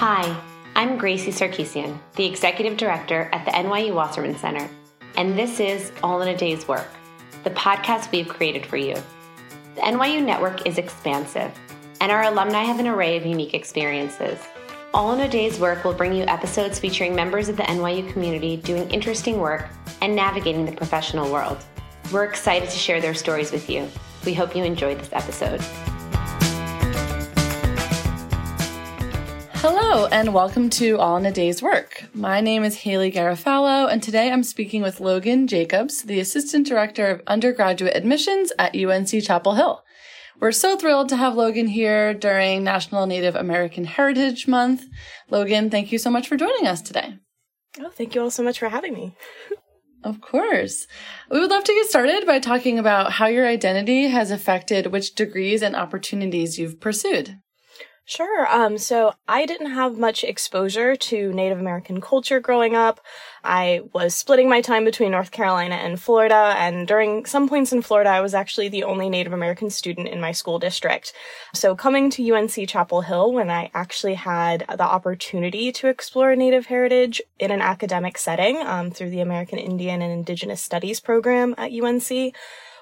Hi, I'm Gracie Sarkisian, the Executive Director at the NYU Wasserman Center, and this is All in a Day's Work, the podcast we've created for you. The NYU network is expansive, and our alumni have an array of unique experiences. All in a Day's Work will bring you episodes featuring members of the NYU community doing interesting work and navigating the professional world. We're excited to share their stories with you. We hope you enjoyed this episode. Hello, and welcome to All in a Day's Work. My name is Haley Garofalo, and today I'm speaking with Logan Jacobs, the Assistant Director of Undergraduate Admissions at UNC Chapel Hill. We're so thrilled to have Logan here during National Native American Heritage Month. Logan, thank you so much for joining us today. Oh, thank you all so much for having me. Of course. We would love to get started by talking about how your identity has affected which degrees and opportunities you've pursued. Sure. Um, so I didn't have much exposure to Native American culture growing up. I was splitting my time between North Carolina and Florida, and during some points in Florida, I was actually the only Native American student in my school district. So coming to UNC Chapel Hill when I actually had the opportunity to explore Native heritage in an academic setting um, through the American Indian and Indigenous Studies program at UNC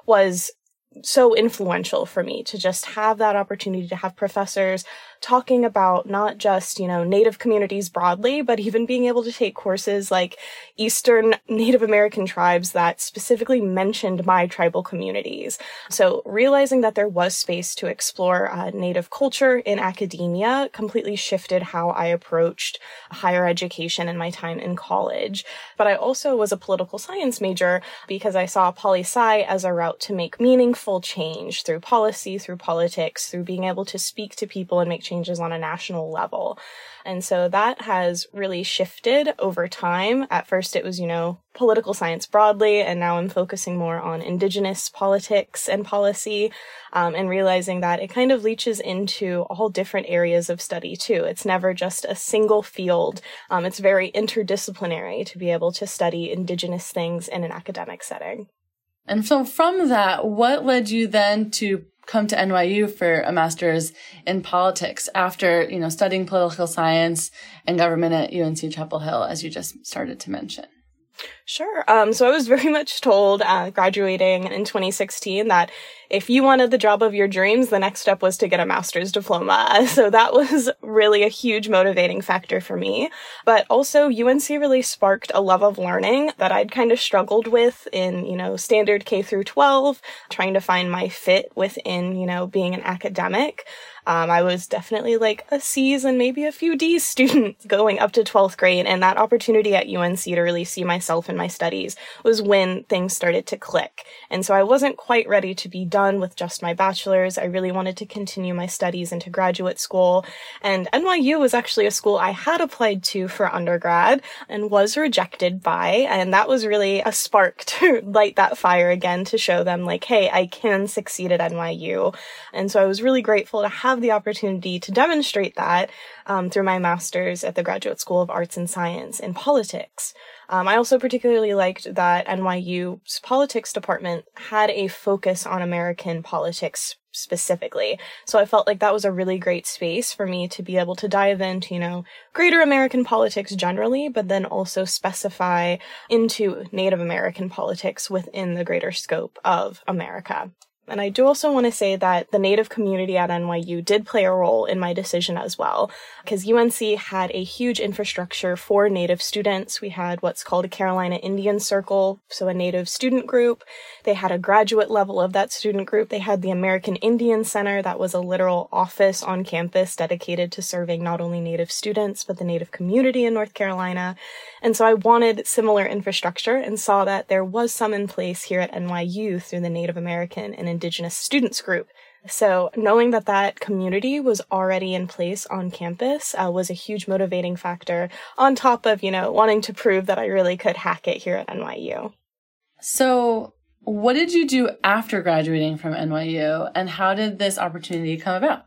was so influential for me to just have that opportunity to have professors talking about not just, you know, Native communities broadly, but even being able to take courses like Eastern Native American tribes that specifically mentioned my tribal communities. So realizing that there was space to explore uh, Native culture in academia completely shifted how I approached higher education and my time in college. But I also was a political science major because I saw poli sci as a route to make meaningful change through policy, through politics, through being able to speak to people and make changes on a national level. And so that has really shifted over time. At first, it was, you know, political science broadly, and now I'm focusing more on indigenous politics and policy, um, and realizing that it kind of leaches into all different areas of study too. It's never just a single field. Um, it's very interdisciplinary to be able to study indigenous things in an academic setting. And so from that, what led you then to come to NYU for a master's in politics after, you know, studying political science and government at UNC Chapel Hill, as you just started to mention? Sure. Um, so I was very much told, uh, graduating in 2016 that if you wanted the job of your dreams, the next step was to get a master's diploma. So that was really a huge motivating factor for me. But also UNC really sparked a love of learning that I'd kind of struggled with in, you know, standard K through 12, trying to find my fit within, you know, being an academic. Um, I was definitely like a C's and maybe a few D's student going up to 12th grade. And that opportunity at UNC to really see myself in my studies was when things started to click. And so I wasn't quite ready to be done with just my bachelor's. I really wanted to continue my studies into graduate school. And NYU was actually a school I had applied to for undergrad and was rejected by. And that was really a spark to light that fire again to show them like, hey, I can succeed at NYU. And so I was really grateful to have have the opportunity to demonstrate that um, through my master's at the Graduate School of Arts and Science in politics. Um, I also particularly liked that NYU's politics department had a focus on American politics specifically. So I felt like that was a really great space for me to be able to dive into, you know, greater American politics generally, but then also specify into Native American politics within the greater scope of America. And I do also want to say that the Native community at NYU did play a role in my decision as well, because UNC had a huge infrastructure for Native students. We had what's called a Carolina Indian Circle, so a Native student group. They had a graduate level of that student group. They had the American Indian Center, that was a literal office on campus dedicated to serving not only Native students, but the Native community in North Carolina. And so I wanted similar infrastructure and saw that there was some in place here at NYU through the Native American and Indigenous Students Group. So knowing that that community was already in place on campus uh, was a huge motivating factor on top of, you know, wanting to prove that I really could hack it here at NYU. So what did you do after graduating from NYU and how did this opportunity come about?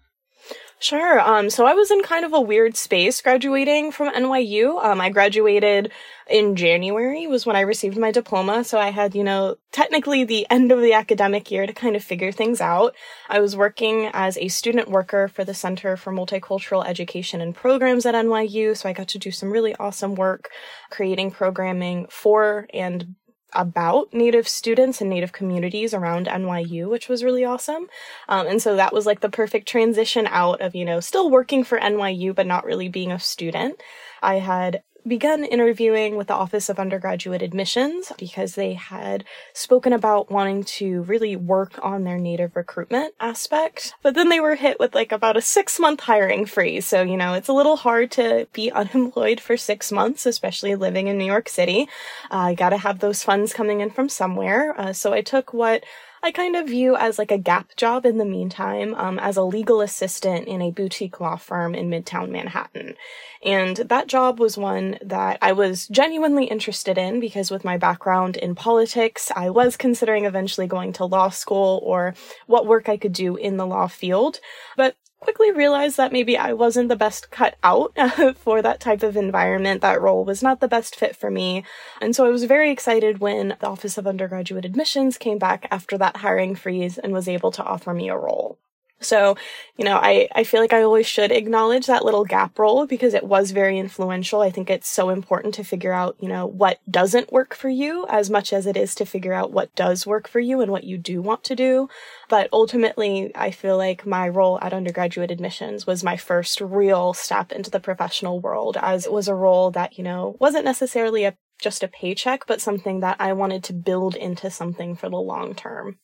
Sure. Um, so I was in kind of a weird space graduating from NYU. Um, I graduated in January was when I received my diploma. So I had, you know, technically the end of the academic year to kind of figure things out. I was working as a student worker for the Center for Multicultural Education and Programs at NYU. So I got to do some really awesome work creating programming for and about Native students and Native communities around NYU, which was really awesome. Um, and so that was like the perfect transition out of, you know, still working for NYU, but not really being a student. I had begun interviewing with the Office of Undergraduate Admissions because they had spoken about wanting to really work on their native recruitment aspect. But then they were hit with like about a six month hiring freeze. So, you know, it's a little hard to be unemployed for six months, especially living in New York City. I uh, got to have those funds coming in from somewhere. Uh, so I took what I kind of view as like a gap job in the meantime um, as a legal assistant in a boutique law firm in Midtown Manhattan. And that job was one that I was genuinely interested in because with my background in politics, I was considering eventually going to law school or what work I could do in the law field. But quickly realized that maybe I wasn't the best cut out for that type of environment. That role was not the best fit for me. And so I was very excited when the Office of Undergraduate Admissions came back after that hiring freeze and was able to offer me a role. So, you know, I, I feel like I always should acknowledge that little gap role because it was very influential. I think it's so important to figure out, you know, what doesn't work for you as much as it is to figure out what does work for you and what you do want to do. But ultimately, I feel like my role at undergraduate admissions was my first real step into the professional world as it was a role that, you know, wasn't necessarily a just a paycheck, but something that I wanted to build into something for the long term.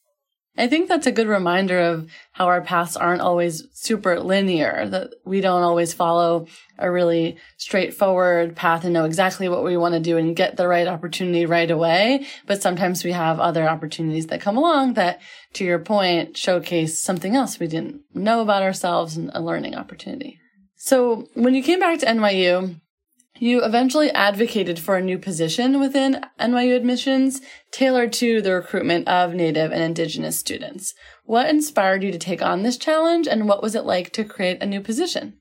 I think that's a good reminder of how our paths aren't always super linear, that we don't always follow a really straightforward path and know exactly what we want to do and get the right opportunity right away. But sometimes we have other opportunities that come along that, to your point, showcase something else we didn't know about ourselves and a learning opportunity. So when you came back to NYU, you eventually advocated for a new position within NYU admissions tailored to the recruitment of Native and Indigenous students. What inspired you to take on this challenge and what was it like to create a new position?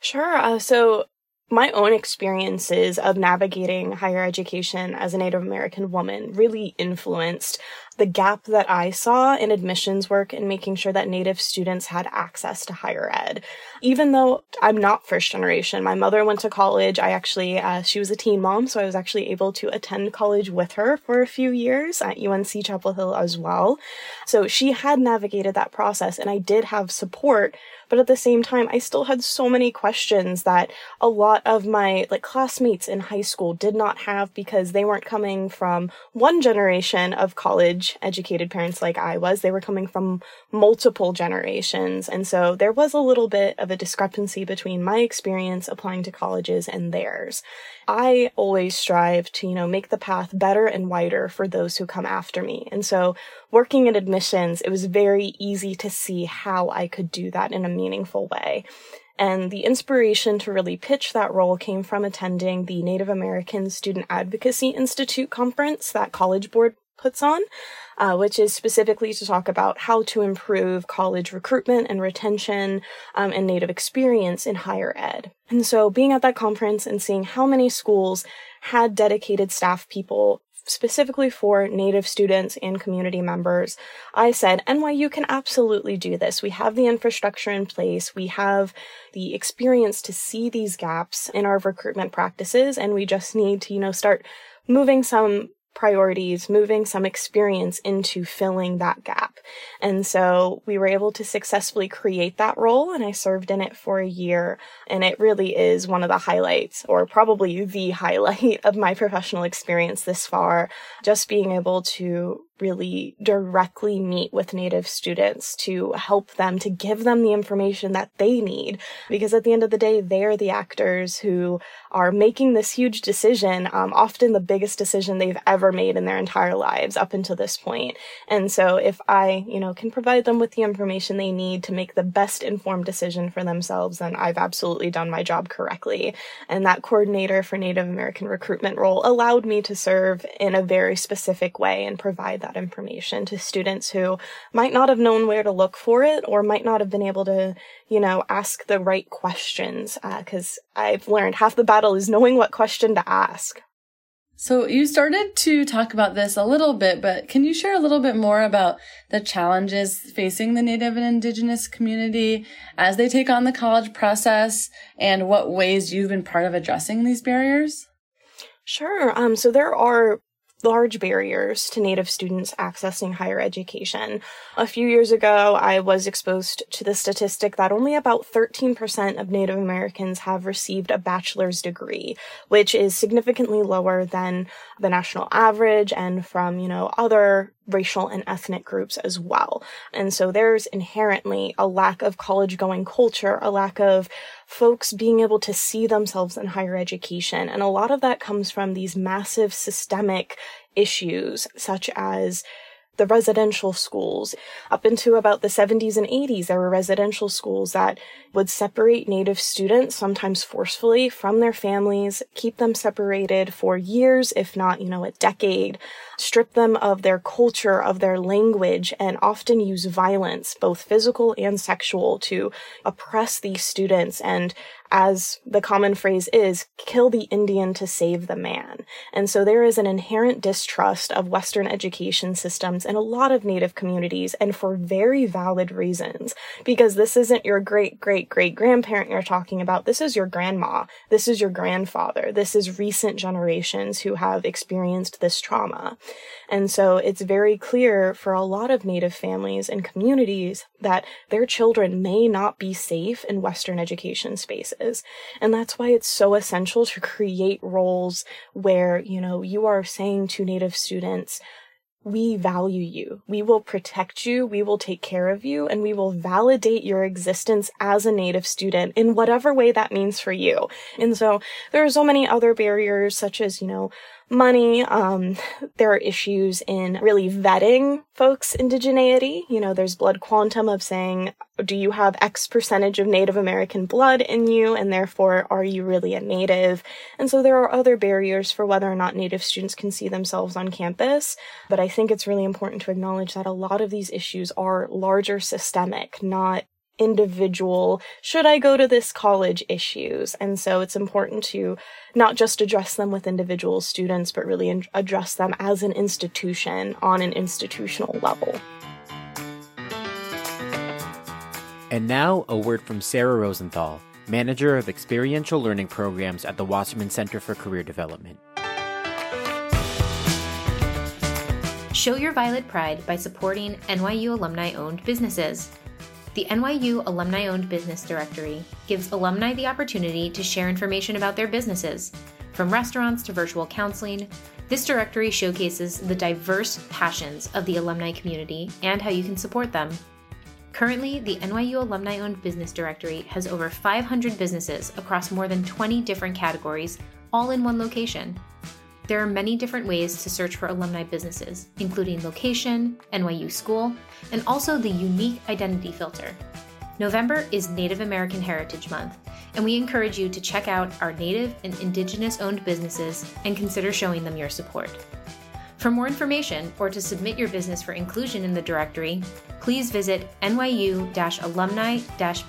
Sure. Uh, so my own experiences of navigating higher education as a Native American woman really influenced the gap that I saw in admissions work and making sure that Native students had access to higher ed. Even though I'm not first generation, my mother went to college. I actually, uh, she was a teen mom, so I was actually able to attend college with her for a few years at UNC Chapel Hill as well. So she had navigated that process and I did have support but at the same time, I still had so many questions that a lot of my like classmates in high school did not have because they weren't coming from one generation of college educated parents like I was. They were coming from multiple generations. And so there was a little bit of a discrepancy between my experience applying to colleges and theirs. I always strive to, you know, make the path better and wider for those who come after me. And so working in admissions, it was very easy to see how I could do that in a meaningful way. And the inspiration to really pitch that role came from attending the Native American Student Advocacy Institute conference that College Board puts on, uh, which is specifically to talk about how to improve college recruitment and retention um, and Native experience in higher ed. And so being at that conference and seeing how many schools had dedicated staff people specifically for Native students and community members, I said, NYU can absolutely do this. We have the infrastructure in place. We have the experience to see these gaps in our recruitment practices. And we just need to, you know, start moving some priorities, moving some experience into filling that gap. And so we were able to successfully create that role and I served in it for a year. And it really is one of the highlights or probably the highlight of my professional experience this far. Just being able to really directly meet with Native students to help them, to give them the information that they need. Because at the end of the day, they're the actors who are making this huge decision, um, often the biggest decision they've ever made in their entire lives up until this point. And so if I, you know, can provide them with the information they need to make the best informed decision for themselves, then I've absolutely done my job correctly. And that coordinator for Native American recruitment role allowed me to serve in a very specific way and provide that information to students who might not have known where to look for it or might not have been able to, you know, ask the right questions. Because uh, I've learned half the battle is knowing what question to ask. So you started to talk about this a little bit, but can you share a little bit more about the challenges facing the Native and Indigenous community as they take on the college process and what ways you've been part of addressing these barriers? Sure. Um, so there are large barriers to Native students accessing higher education. A few years ago, I was exposed to the statistic that only about 13% of Native Americans have received a bachelor's degree, which is significantly lower than the national average and from, you know, other racial and ethnic groups as well. And so there's inherently a lack of college going culture, a lack of folks being able to see themselves in higher education. And a lot of that comes from these massive systemic issues, such as the residential schools. Up into about the 70s and 80s, there were residential schools that would separate Native students, sometimes forcefully, from their families, keep them separated for years, if not, you know, a decade, strip them of their culture, of their language, and often use violence, both physical and sexual, to oppress these students and as the common phrase is, kill the Indian to save the man. And so there is an inherent distrust of Western education systems in a lot of Native communities and for very valid reasons. Because this isn't your great great great grandparent you're talking about. This is your grandma. This is your grandfather. This is recent generations who have experienced this trauma. And so it's very clear for a lot of Native families and communities that their children may not be safe in Western education spaces. And that's why it's so essential to create roles where, you know, you are saying to Native students, we value you. We will protect you. We will take care of you and we will validate your existence as a native student in whatever way that means for you. And so there are so many other barriers such as, you know, money. Um, there are issues in really vetting folks' indigeneity. You know, there's blood quantum of saying, do you have X percentage of Native American blood in you? And therefore, are you really a native? And so there are other barriers for whether or not Native students can see themselves on campus. But I think it's really important to acknowledge that a lot of these issues are larger systemic, not individual, should I go to this college issues. And so it's important to not just address them with individual students, but really in- address them as an institution on an institutional level. And now, a word from Sarah Rosenthal, Manager of Experiential Learning Programs at the Wasserman Center for Career Development. Show your Violet Pride by supporting NYU alumni owned businesses. The NYU Alumni Owned Business Directory gives alumni the opportunity to share information about their businesses. From restaurants to virtual counseling, this directory showcases the diverse passions of the alumni community and how you can support them. Currently, the NYU Alumni Owned Business Directory has over 500 businesses across more than 20 different categories, all in one location. There are many different ways to search for alumni businesses, including location, NYU school, and also the unique identity filter. November is Native American Heritage Month, and we encourage you to check out our Native and Indigenous owned businesses and consider showing them your support. For more information or to submit your business for inclusion in the directory, please visit nyu alumni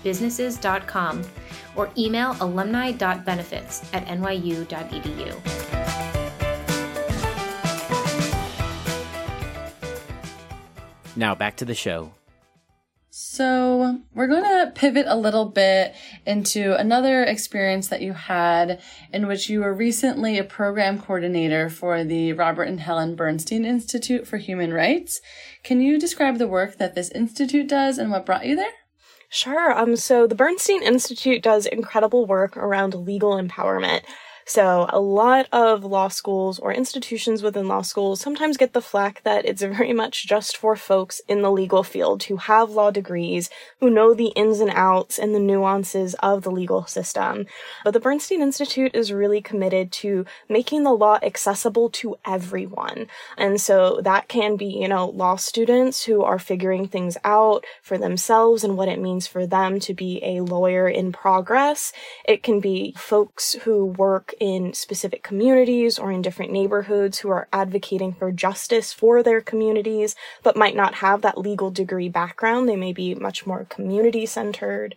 businesses.com or email alumni.benefits at nyu.edu. Now back to the show. So, we're going to pivot a little bit into another experience that you had in which you were recently a program coordinator for the Robert and Helen Bernstein Institute for Human Rights. Can you describe the work that this institute does and what brought you there? Sure. Um, so the Bernstein Institute does incredible work around legal empowerment. So a lot of law schools or institutions within law schools sometimes get the flack that it's very much just for folks in the legal field who have law degrees, who know the ins and outs and the nuances of the legal system. But the Bernstein Institute is really committed to making the law accessible to everyone. And so that can be, you know, law students who are figuring things out for themselves and what it means for them to be a lawyer in progress. It can be folks who work in specific communities or in different neighborhoods who are advocating for justice for their communities, but might not have that legal degree background. They may be much more community centered.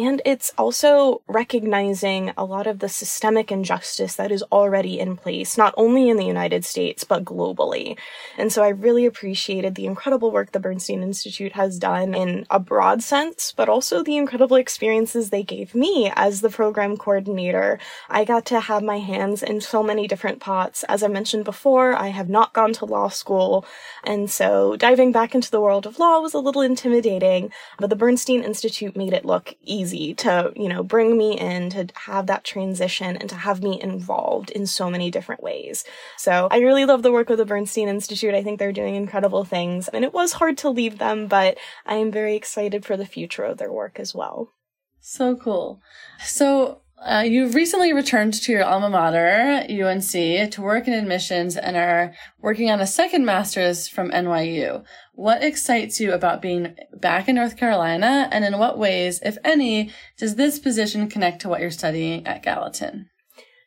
And it's also recognizing a lot of the systemic injustice that is already in place, not only in the United States, but globally. And so I really appreciated the incredible work the Bernstein Institute has done in a broad sense, but also the incredible experiences they gave me as the program coordinator. I got to have my hands in so many different pots. As I mentioned before, I have not gone to law school. And so diving back into the world of law was a little intimidating, but the Bernstein Institute made it look easy easy to, you know, bring me in to have that transition and to have me involved in so many different ways. So I really love the work of the Bernstein Institute. I think they're doing incredible things and it was hard to leave them, but I am very excited for the future of their work as well. So cool. So uh, you've recently returned to your alma mater, UNC, to work in admissions and are working on a second master's from NYU. What excites you about being back in North Carolina, and in what ways, if any, does this position connect to what you're studying at Gallatin?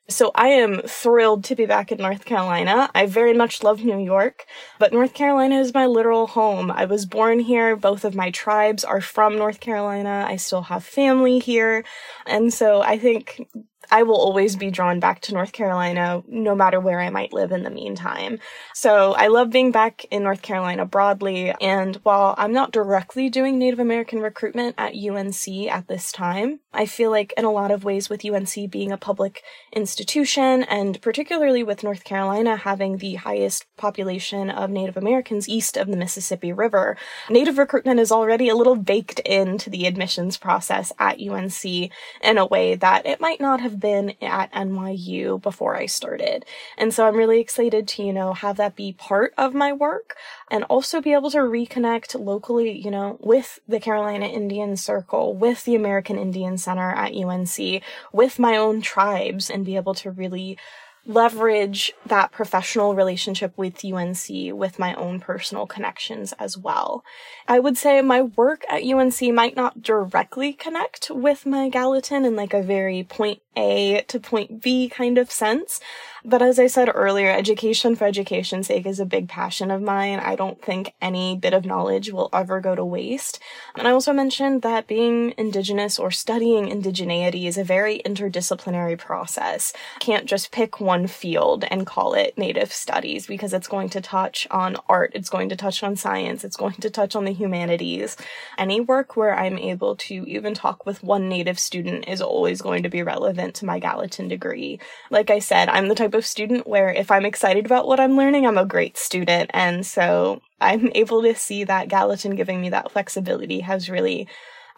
So I am thrilled to be back in North Carolina. I very much love New York, but North Carolina is my literal home. I was born here. Both of my tribes are from North Carolina. I still have family here. And so I think I will always be drawn back to North Carolina, no matter where I might live in the meantime. So I love being back in North Carolina broadly. And while I'm not directly doing Native American recruitment at UNC at this time, I feel like in a lot of ways with UNC being a public institution and particularly with North Carolina having the highest population of Native Americans east of the Mississippi River, Native recruitment is already a little baked into the admissions process at UNC in a way that it might not have been at NYU before I started. And so I'm really excited to, you know, have that be part of my work and also be able to reconnect locally, you know, with the Carolina Indian Circle, with the American Indian Center at UNC, with my own tribes and be able to really leverage that professional relationship with UNC with my own personal connections as well. I would say my work at UNC might not directly connect with my Gallatin in like a very point A to point B kind of sense, but as I said earlier, education for education's sake is a big passion of mine. I don't think any bit of knowledge will ever go to waste. And I also mentioned that being Indigenous or studying indigeneity is a very interdisciplinary process. Can't just pick one field and call it Native Studies because it's going to touch on art, it's going to touch on science, it's going to touch on the humanities. Any work where I'm able to even talk with one Native student is always going to be relevant to my Gallatin degree. Like I said, I'm the type type of student where if I'm excited about what I'm learning, I'm a great student. And so I'm able to see that Gallatin giving me that flexibility has really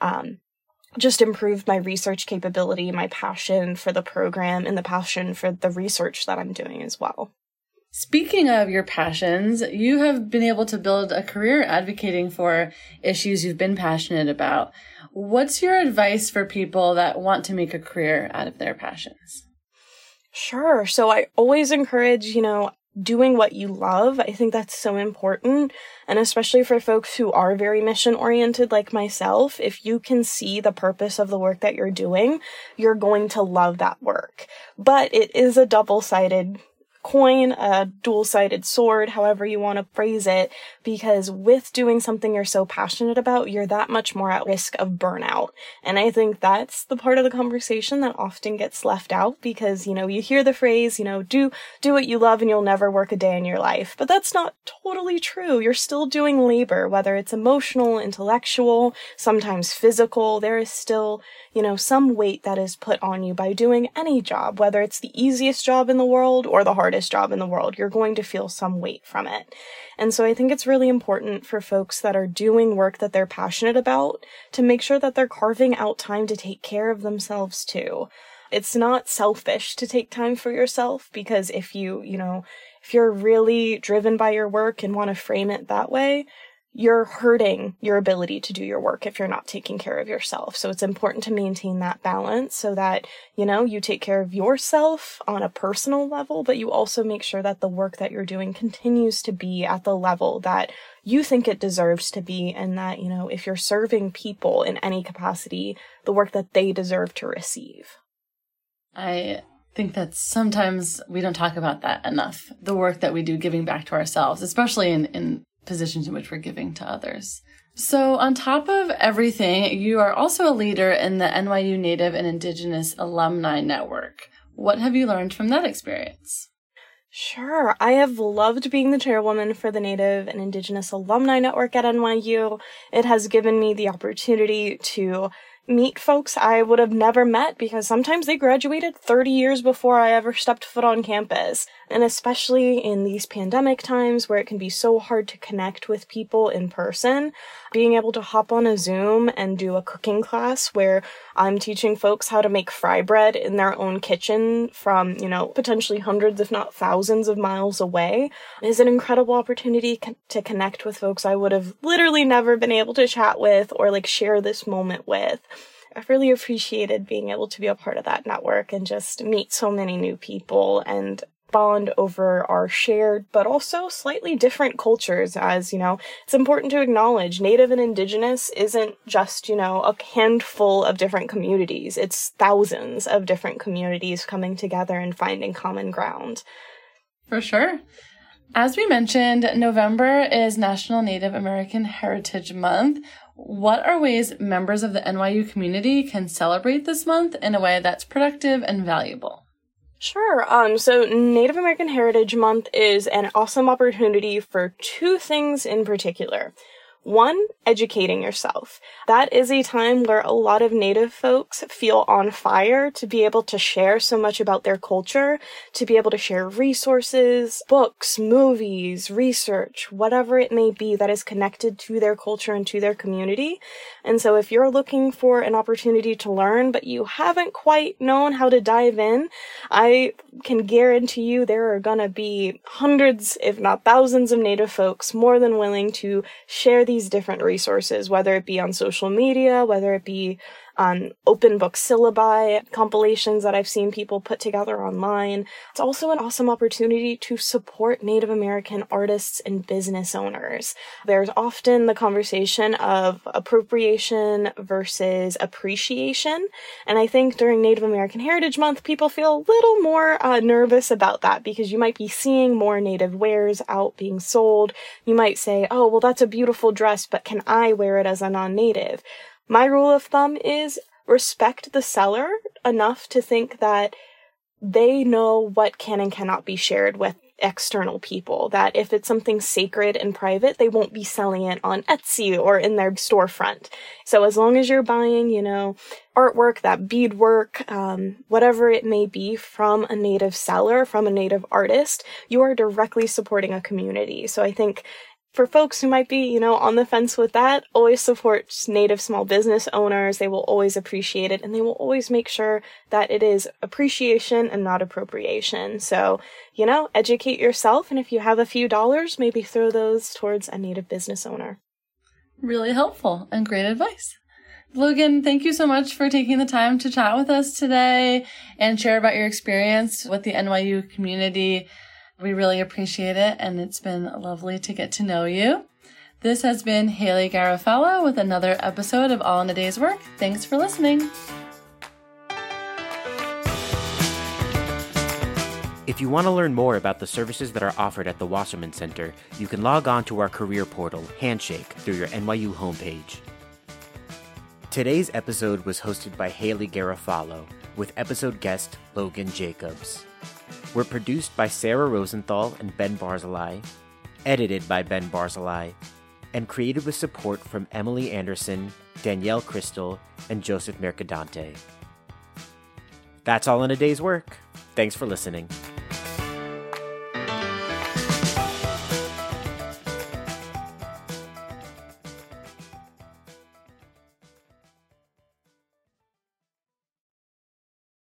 um, just improved my research capability, my passion for the program, and the passion for the research that I'm doing as well. Speaking of your passions, you have been able to build a career advocating for issues you've been passionate about. What's your advice for people that want to make a career out of their passions? Sure. So I always encourage, you know, doing what you love. I think that's so important. And especially for folks who are very mission oriented like myself, if you can see the purpose of the work that you're doing, you're going to love that work. But it is a double sided coin, a dual sided sword, however you want to phrase it, because with doing something you're so passionate about, you're that much more at risk of burnout. And I think that's the part of the conversation that often gets left out because, you know, you hear the phrase, you know, do, do what you love and you'll never work a day in your life. But that's not totally true. You're still doing labor, whether it's emotional, intellectual, sometimes physical. There is still, you know, some weight that is put on you by doing any job, whether it's the easiest job in the world or the hardest hardest job in the world. You're going to feel some weight from it. And so I think it's really important for folks that are doing work that they're passionate about to make sure that they're carving out time to take care of themselves too. It's not selfish to take time for yourself because if you, you know, if you're really driven by your work and want to frame it that way, you're hurting your ability to do your work if you're not taking care of yourself. So it's important to maintain that balance so that, you know, you take care of yourself on a personal level, but you also make sure that the work that you're doing continues to be at the level that you think it deserves to be and that, you know, if you're serving people in any capacity, the work that they deserve to receive. I think that sometimes we don't talk about that enough. The work that we do giving back to ourselves, especially in, in positions in which we're giving to others. So, on top of everything, you are also a leader in the NYU Native and Indigenous Alumni Network. What have you learned from that experience? Sure. I have loved being the chairwoman for the Native and Indigenous Alumni Network at NYU. It has given me the opportunity to meet folks I would have never met because sometimes they graduated 30 years before I ever stepped foot on campus. And especially in these pandemic times where it can be so hard to connect with people in person, being able to hop on a Zoom and do a cooking class where I'm teaching folks how to make fry bread in their own kitchen from, you know, potentially hundreds, if not thousands of miles away is an incredible opportunity to connect with folks I would have literally never been able to chat with or like share this moment with. I've really appreciated being able to be a part of that network and just meet so many new people and bond over our shared but also slightly different cultures as you know it's important to acknowledge native and indigenous isn't just you know a handful of different communities. It's thousands of different communities coming together and finding common ground. For sure. As we mentioned november is national native american heritage month. What are ways members of the NYU community can celebrate this month in a way that's productive and valuable? Sure. Um, so Native American Heritage Month is an awesome opportunity for two things in particular. One, educating yourself. That is a time where a lot of Native folks feel on fire to be able to share so much about their culture, to be able to share resources, books, movies, research, whatever it may be that is connected to their culture and to their community. And so if you're looking for an opportunity to learn, but you haven't quite known how to dive in, I can guarantee you there are gonna be hundreds, if not thousands of Native folks more than willing to share these these different resources, whether it be on social media, whether it be on open book syllabi compilations that I've seen people put together online. It's also an awesome opportunity to support Native American artists and business owners. There's often the conversation of appropriation versus appreciation. And I think during Native American Heritage Month, people feel a little more uh, nervous about that because you might be seeing more Native wares out being sold. You might say, oh, well, that's a beautiful dress, but can I wear it as a non-Native? My rule of thumb is respect the seller enough to think that they know what can and cannot be shared with external people. That if it's something sacred and private, they won't be selling it on Etsy or in their storefront. So as long as you're buying, you know, artwork, that beadwork, um, whatever it may be from a native seller, from a native artist, you are directly supporting a community. So I think for folks who might be, you know, on the fence with that, always support native small business owners. They will always appreciate it and they will always make sure that it is appreciation and not appropriation. So, you know, educate yourself. And if you have a few dollars, maybe throw those towards a native business owner. Really helpful and great advice. Logan, thank you so much for taking the time to chat with us today and share about your experience with the NYU community. We really appreciate it, and it's been lovely to get to know you. This has been Haley Garofalo with another episode of All in a Day's Work. Thanks for listening. If you want to learn more about the services that are offered at the Wasserman Center, you can log on to our career portal, Handshake, through your NYU homepage. Today's episode was hosted by Haley Garofalo, with episode guest Logan Jacobs. We're produced by Sarah Rosenthal and Ben Barzilai, edited by Ben Barzilai, and created with support from Emily Anderson, Danielle Crystal, and Joseph Mercadante. That's all in a day's work. Thanks for listening.